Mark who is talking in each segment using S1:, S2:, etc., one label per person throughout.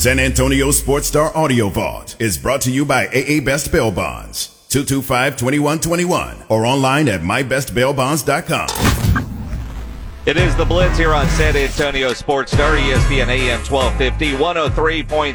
S1: San Antonio Sports Star Audio Vault is brought to you by AA Best Bail Bonds, 225-2121, or online at mybestbailbonds.com.
S2: It is the Blitz here on San Antonio Sports Star, ESPN AM 1250, 103.3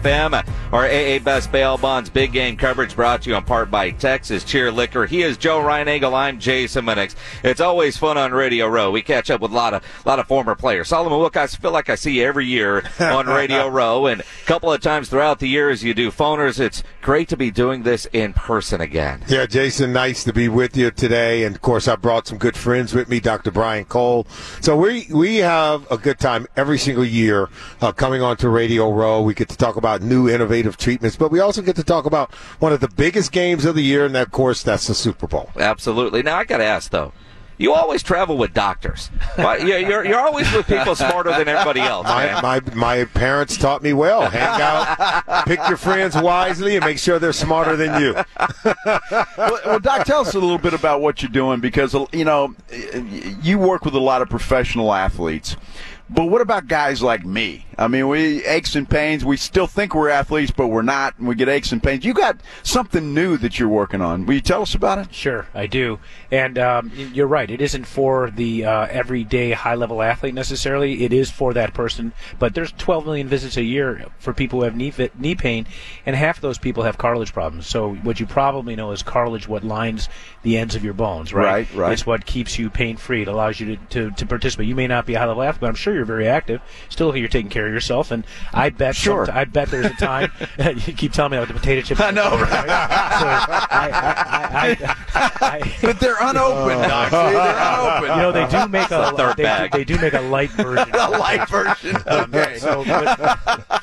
S2: FM. Our AA Best Bail Bonds big game coverage brought to you in part by Texas Cheer Liquor. He is Joe Reinagle. I'm Jason Minnix. It's always fun on Radio Row. We catch up with a lot of lot of former players. Solomon Wilcots, I feel like I see you every year on Radio Row, and a couple of times throughout the years you do phoners. It's great to be doing this in person again.
S3: Yeah, Jason, nice to be with you today. And of course, I brought some good friends with me, Dr. Brian Cole. So we we have a good time every single year uh, coming on to Radio Row. We get to talk about new innovative treatments, but we also get to talk about one of the biggest games of the year, and of course, that's the Super Bowl.
S2: Absolutely. Now I got to ask though. You always travel with doctors. You're, you're always with people smarter than everybody else.
S3: My, my, my parents taught me well. Hang out, pick your friends wisely, and make sure they're smarter than you.
S4: well, well, Doc, tell us a little bit about what you're doing because uh, you know you work with a lot of professional athletes. But what about guys like me? I mean, we aches and pains. We still think we're athletes, but we're not, and we get aches and pains. You got something new that you're working on. Will you tell us about it?
S5: Sure, I do. And um, you're right. It isn't for the uh, everyday high-level athlete necessarily. It is for that person. But there's 12 million visits a year for people who have knee fit, knee pain, and half of those people have cartilage problems. So what you probably know is cartilage, what lines the ends of your bones, right?
S4: Right, right.
S5: It's what keeps you pain-free. It allows you to, to, to participate. You may not be a high-level athlete, but I'm sure you're very active. Still, you're taking care of yourself, and I bet
S4: sure.
S5: I bet there's a time. you keep telling me about the potato chips.
S4: I know, right?
S5: So I, I,
S4: but they're unopened, Doc. See, they're unopened.
S5: You know, they do make a, they,
S2: bag.
S5: they do make a light version.
S4: a light version. Okay.
S5: So, but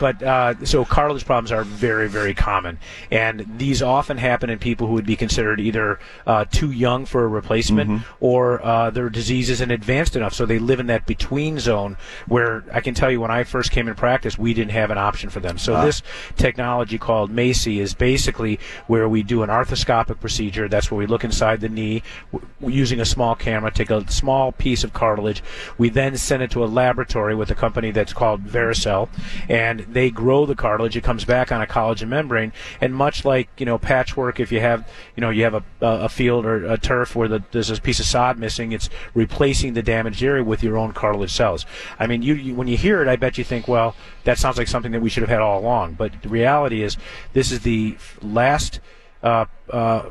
S5: but uh, so cartilage problems are very very common, and these often happen in people who would be considered either uh, too young for a replacement or uh, their disease isn't advanced enough, so they live in that between zone where I can tell you when I first came in practice, we didn't have an option for them. So ah. this technology called MACI is basically where we do an arthroscopic procedure. That's where we look inside the knee using a small camera, take a small piece of cartilage. We then send it to a laboratory with a company that's called Vericel, and they grow the cartilage. It comes back on a collagen membrane, and much like you know patchwork, if you have you know you have a, a field or a turf where the, there's a piece of sod missing, it's replacing the damaged area with your own cartilage cells. I mean, you, you when you hear it, I bet you think, well, that sounds like something that we should have had all along. But the reality is, this is the last. Uh, uh,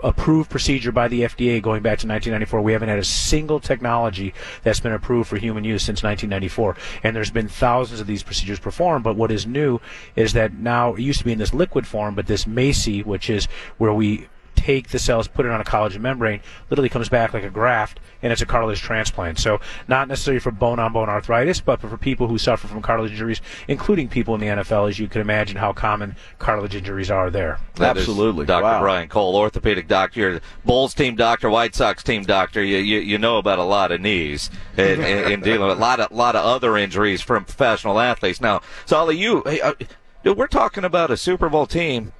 S5: approved procedure by the FDA going back to 1994. We haven't had a single technology that's been approved for human use since 1994. And there's been thousands of these procedures performed, but what is new is that now it used to be in this liquid form, but this MACI, which is where we take the cells, put it on a collagen membrane, literally comes back like a graft, and it's a cartilage transplant. So not necessarily for bone-on-bone arthritis, but for people who suffer from cartilage injuries, including people in the NFL, as you can imagine how common cartilage injuries are there.
S2: That is
S4: Absolutely.
S2: Dr.
S4: Wow.
S2: Brian Cole, orthopedic doctor, You're Bulls team doctor, White Sox team doctor. You you, you know about a lot of knees and, and, and dealing with a lot of lot of other injuries from professional athletes. Now, Solly, you hey, uh, dude, we're talking about a Super Bowl team.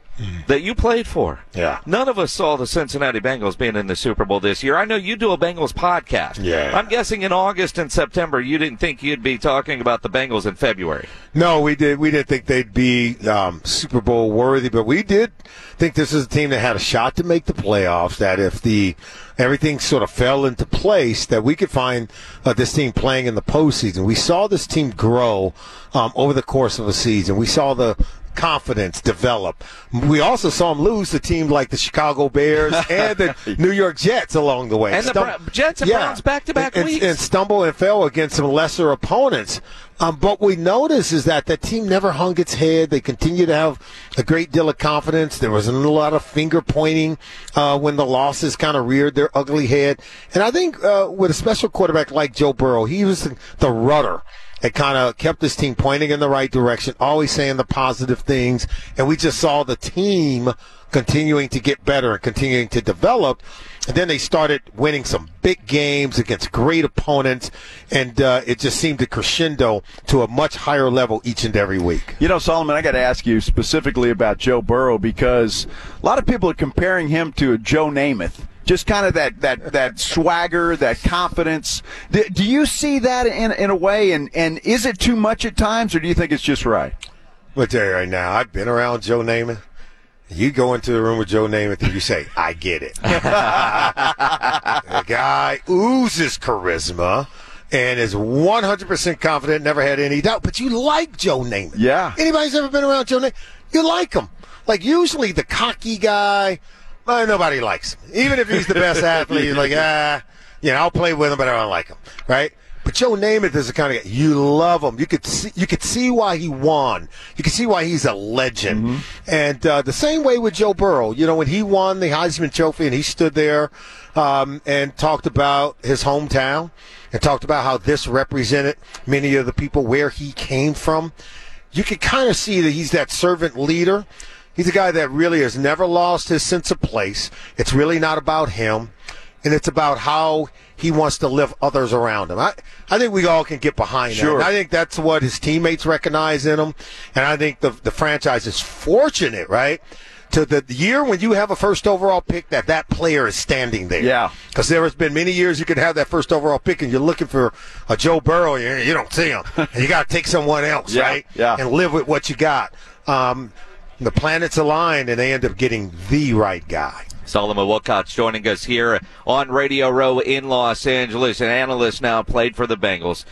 S2: That you played for.
S3: Yeah.
S2: None of us saw the Cincinnati Bengals being in the Super Bowl this year. I know you do a Bengals podcast.
S3: Yeah.
S2: I'm guessing in August and September you didn't think you'd be talking about the Bengals in February.
S3: No, we did. We didn't think they'd be um, Super Bowl worthy, but we did think this is a team that had a shot to make the playoffs. That if the everything sort of fell into place, that we could find uh, this team playing in the postseason. We saw this team grow um, over the course of a season. We saw the confidence develop. We also saw them lose to teams like the Chicago Bears and the New York Jets along the way.
S2: And the
S3: Stum-
S2: Bra- Jets and Browns back-to-back
S3: and,
S2: weeks.
S3: And stumble and fell against some lesser opponents. Um, but we notice is that the team never hung its head. They continue to have a great deal of confidence. There wasn't a lot of finger pointing uh, when the losses kind of reared their ugly head. And I think uh, with a special quarterback like Joe Burrow, he was the, the rudder. It kind of kept this team pointing in the right direction, always saying the positive things. And we just saw the team continuing to get better and continuing to develop. And then they started winning some big games against great opponents, and uh, it just seemed to crescendo to a much higher level each and every week.
S4: You know, Solomon, I got to ask you specifically about Joe Burrow because a lot of people are comparing him to Joe Namath. Just kind of that that that swagger, that confidence. Do, do you see that in in a way? And and is it too much at times, or do you think it's just right?
S3: I'm tell you right now, I've been around Joe Namath. You go into the room with Joe Namath and you say, I get it. the guy oozes charisma and is 100% confident, never had any doubt. But you like Joe Namath.
S4: Yeah.
S3: Anybody's ever been around Joe Namath, you like him. Like usually the cocky guy, well, nobody likes him. Even if he's the best athlete, like, ah, you know, I'll play with him, but I don't like him. Right? But Joe Namath is the kind of guy you love him. You could see, you could see why he won. You could see why he's a legend. Mm-hmm. And uh, the same way with Joe Burrow. You know, when he won the Heisman Trophy and he stood there um, and talked about his hometown and talked about how this represented many of the people where he came from. You could kind of see that he's that servant leader. He's a guy that really has never lost his sense of place. It's really not about him, and it's about how he wants to lift others around him. I, I think we all can get behind
S4: sure.
S3: that. And I think that's what his teammates recognize in him, and I think the the franchise is fortunate, right? To the year when you have a first overall pick, that that player is standing there.
S4: Yeah.
S3: Because there has been many years you could have that first overall pick, and you're looking for a Joe Burrow, and you don't see him, and you got to take someone else,
S4: yeah,
S3: right?
S4: Yeah.
S3: And live with what you got. Um, the planets align, and they end up getting the right guy.
S2: Solomon Wilcots joining us here on Radio Row in Los Angeles, an analyst now played for the Bengals.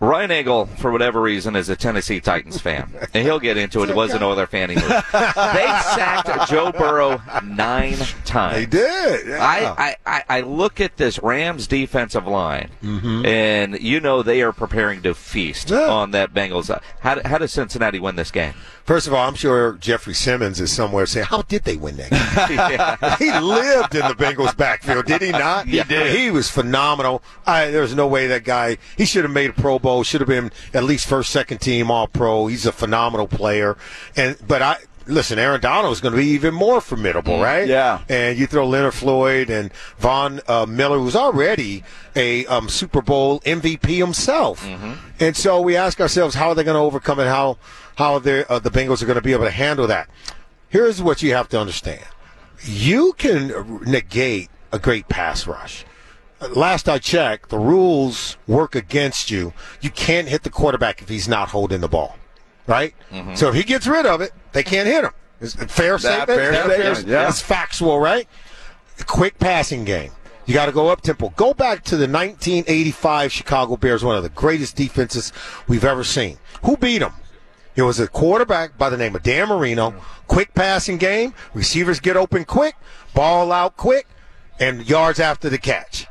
S2: Reinagle, for whatever reason, is a Tennessee Titans fan, and he'll get into it. He was an Oiler fan. He they sacked Joe Burrow nine times.
S3: They did. Yeah.
S2: I, I, I look at this Rams defensive line, mm-hmm. and you know they are preparing to feast yeah. on that Bengals. How, how does Cincinnati win this game?
S3: First of all, I'm sure Jeffrey Simmons is somewhere saying, "How did they win that game?" He lived in the Bengals backfield, did he not?
S2: He did.
S3: He was phenomenal. I, there's no way that guy. He should have made a Pro Bowl. Should have been at least first, second team All Pro. He's a phenomenal player. And but I listen, Aaron Donald is going to be even more formidable,
S2: Mm-hmm.
S3: right?
S4: Yeah.
S3: And you throw Leonard Floyd and Von uh, Miller, who's already a um, Super Bowl MVP himself.
S2: Mm-hmm.
S3: And so we ask ourselves, how are they going to overcome it? How how uh, the Bengals are going to be able to handle that? Here's what you have to understand: you can negate a great pass rush. Last I checked, the rules work against you. You can't hit the quarterback if he's not holding the ball right? Mm-hmm. So if he gets rid of it, they can't hit him. Is it fair
S4: that
S3: statement?
S4: Fair
S3: That
S4: statement.
S3: fair-
S4: Yeah.
S3: It's factual, right? Quick passing game. You got to go up tempo. Go back to the 1985 Chicago Bears, one of the greatest defenses we've ever seen. Who beat them? It was a quarterback by the name of Dan Marino. Quick passing game. Receivers get open quick, ball out quick, and yards after the catch.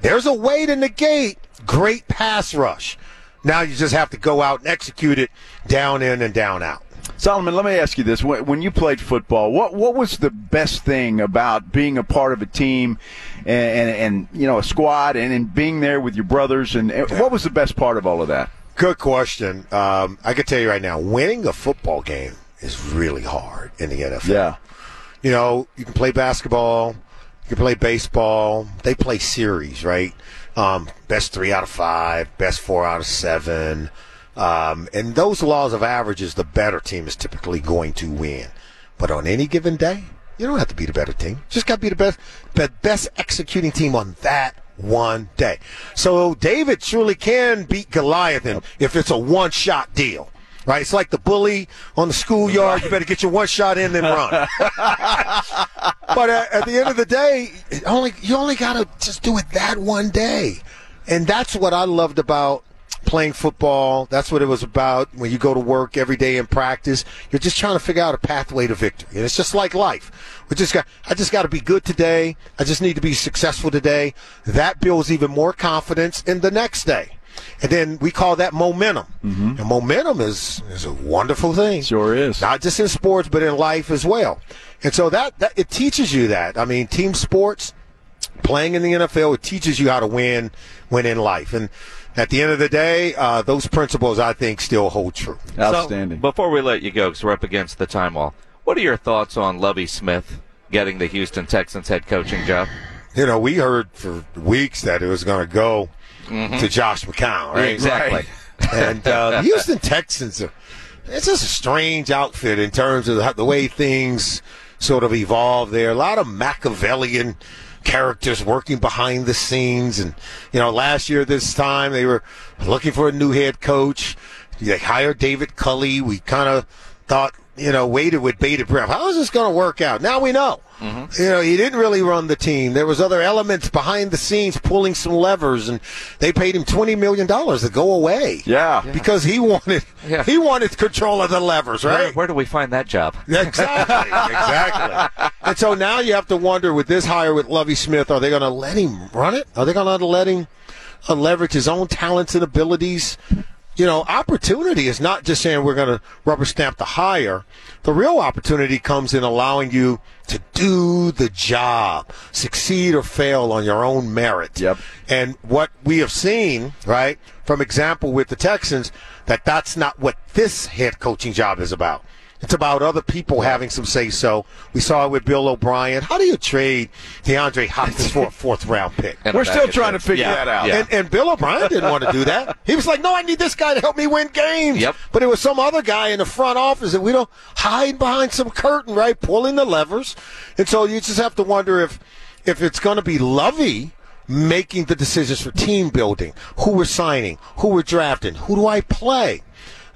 S3: There's a way to negate great pass rush. Now you just have to go out and execute it down in and down out.
S4: Solomon, let me ask you this: when when you played football, what what was the best thing about being a part of a team, and and, and you know a squad, and, and being there with your brothers, and, and what was the best part of all of that?
S3: Good question. Um, I can tell you right now, winning a football game is really hard in the NFL.
S4: Yeah,
S3: You know, you can play basketball, you can play baseball. They play series, right? Um, best three out of five, best four out of seven. Um, and those laws of averages, the better team is typically going to win. But on any given day, you don't have to be the better team. Just got to be the best, the best executing team on that one day. So David truly can beat Goliath in, if it's a one shot deal. Right? It's like the bully on the schoolyard. You better get your one shot in, then run. but at, at the end of the day, only you only got to just do it that one day, and that's what I loved about playing football. That's what it was about when you go to work every day in practice. You're just trying to figure out a pathway to victory, and it's just like life. We just got I just got to be good today. I just need to be successful today. That builds even more confidence in the next day. And then we call that momentum. And momentum is, is a wonderful thing
S4: sure is.
S3: not just in sports but in life as well. And so that, that it teaches you that. I mean, team sports, playing in the NFL, it teaches you how to win, win in life. And at the end of the day, uh, those principles I think still hold true.
S4: Outstanding.
S2: So, before we let you go, because we're up against the time wall, what are your thoughts on Lovie Smith getting the Houston Texans head coaching job?
S3: You know, we heard for weeks that it was going to go to Josh McCown, right?
S2: Exactly.
S3: and uh, the Houston Texans are it's just a strange outfit in terms of the, the way things sort of evolve there. A lot of Machiavellian characters working behind the scenes. And, you know, last year this time they were looking for a new head coach. They hired David Culley. We kind of thought, you know, waited with bated breath. How is this going to work out? Now we know. Mm-hmm. You know, he didn't really run the team. There was other elements behind the scenes pulling some levers, and they paid him twenty million dollars to go away.
S4: Yeah.
S3: because he wanted
S2: Yeah.
S3: he wanted control of the levers, right?
S2: Where, where do we find that job?
S3: Exactly. exactly. And so now you have to wonder with this hire with Lovie Smith, are they going to let him run it? Are they going to let him uh, leverage his own talents and abilities? You know, opportunity is not just saying we're going to rubber stamp the hire. The real opportunity comes in allowing you to do the job, succeed or fail on your own merit.
S4: Yep.
S3: And what we have seen, right, from example with the Texans, that that's not what this head coaching job is about. It's about other people having some say so. We saw it with Bill O'Brien. How do you trade DeAndre Hopkins for a fourth round pick?
S2: And
S4: We're still
S2: bag of
S4: trying to figure
S2: Yeah,
S4: that out.
S2: yeah.
S3: And, and Bill O'Brien didn't want to do that. He was like, no, I need this guy to help me win games.
S2: Yep.
S3: But it was some other guy in the front office that we don't hide behind some curtain, right? Pulling the levers. And so you just have to wonder if, if it's going to be Lovie making the decisions for team building, who we're signing, who we're drafting, who do I play.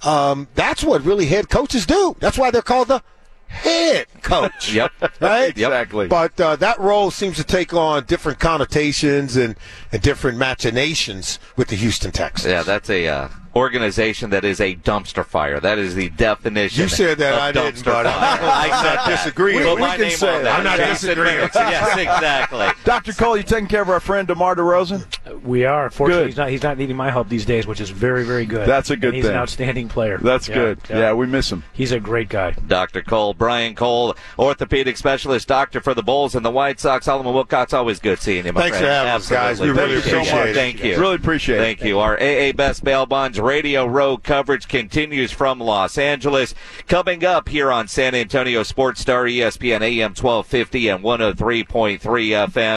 S3: Um, that's what really head coaches do. That's why they're called the head coach.
S2: Yep.
S3: Right?
S4: Exactly.
S3: But uh, that role seems to take on different connotations and, and different machinations with the Houston Texans.
S2: Yeah, that's a uh, organization that is a dumpster fire. That is the definition.
S3: You said that,
S2: of
S3: I didn't,
S2: dumpster
S3: but I-
S2: fire.
S3: I'm not disagreeing
S2: Put
S3: with
S2: my
S4: you.
S2: name
S4: We can say that.
S2: that.
S3: I'm not
S2: Jason
S3: disagreeing.
S2: Yes, exactly.
S4: Dr. Cole, you taking care of our friend DeMar DeRozan?
S5: We are. Fortunately,
S4: Good.
S5: he's not. He's not needing my help these days, which is very, very good.
S4: That's a good
S5: And he's
S4: thing.
S5: an outstanding player.
S4: That's
S5: Yeah,
S4: good. Yeah. we miss him.
S5: He's a great guy.
S2: Dr. Cole, Brian Cole, orthopedic specialist, doctor for the Bulls and the White Sox. Solomon Wilcots, always good seeing you, my
S3: Thanks
S2: friend.
S3: for having us, guys. We really
S4: Thank you so
S3: appreciate it.
S2: Thank you.
S4: Really appreciate
S2: Thank you. Our AA Best Bail Bonds Radio Row coverage continues from Los Angeles. Coming up here on San Antonio Sports Star, ESPN AM 1250 and 103.3 FM.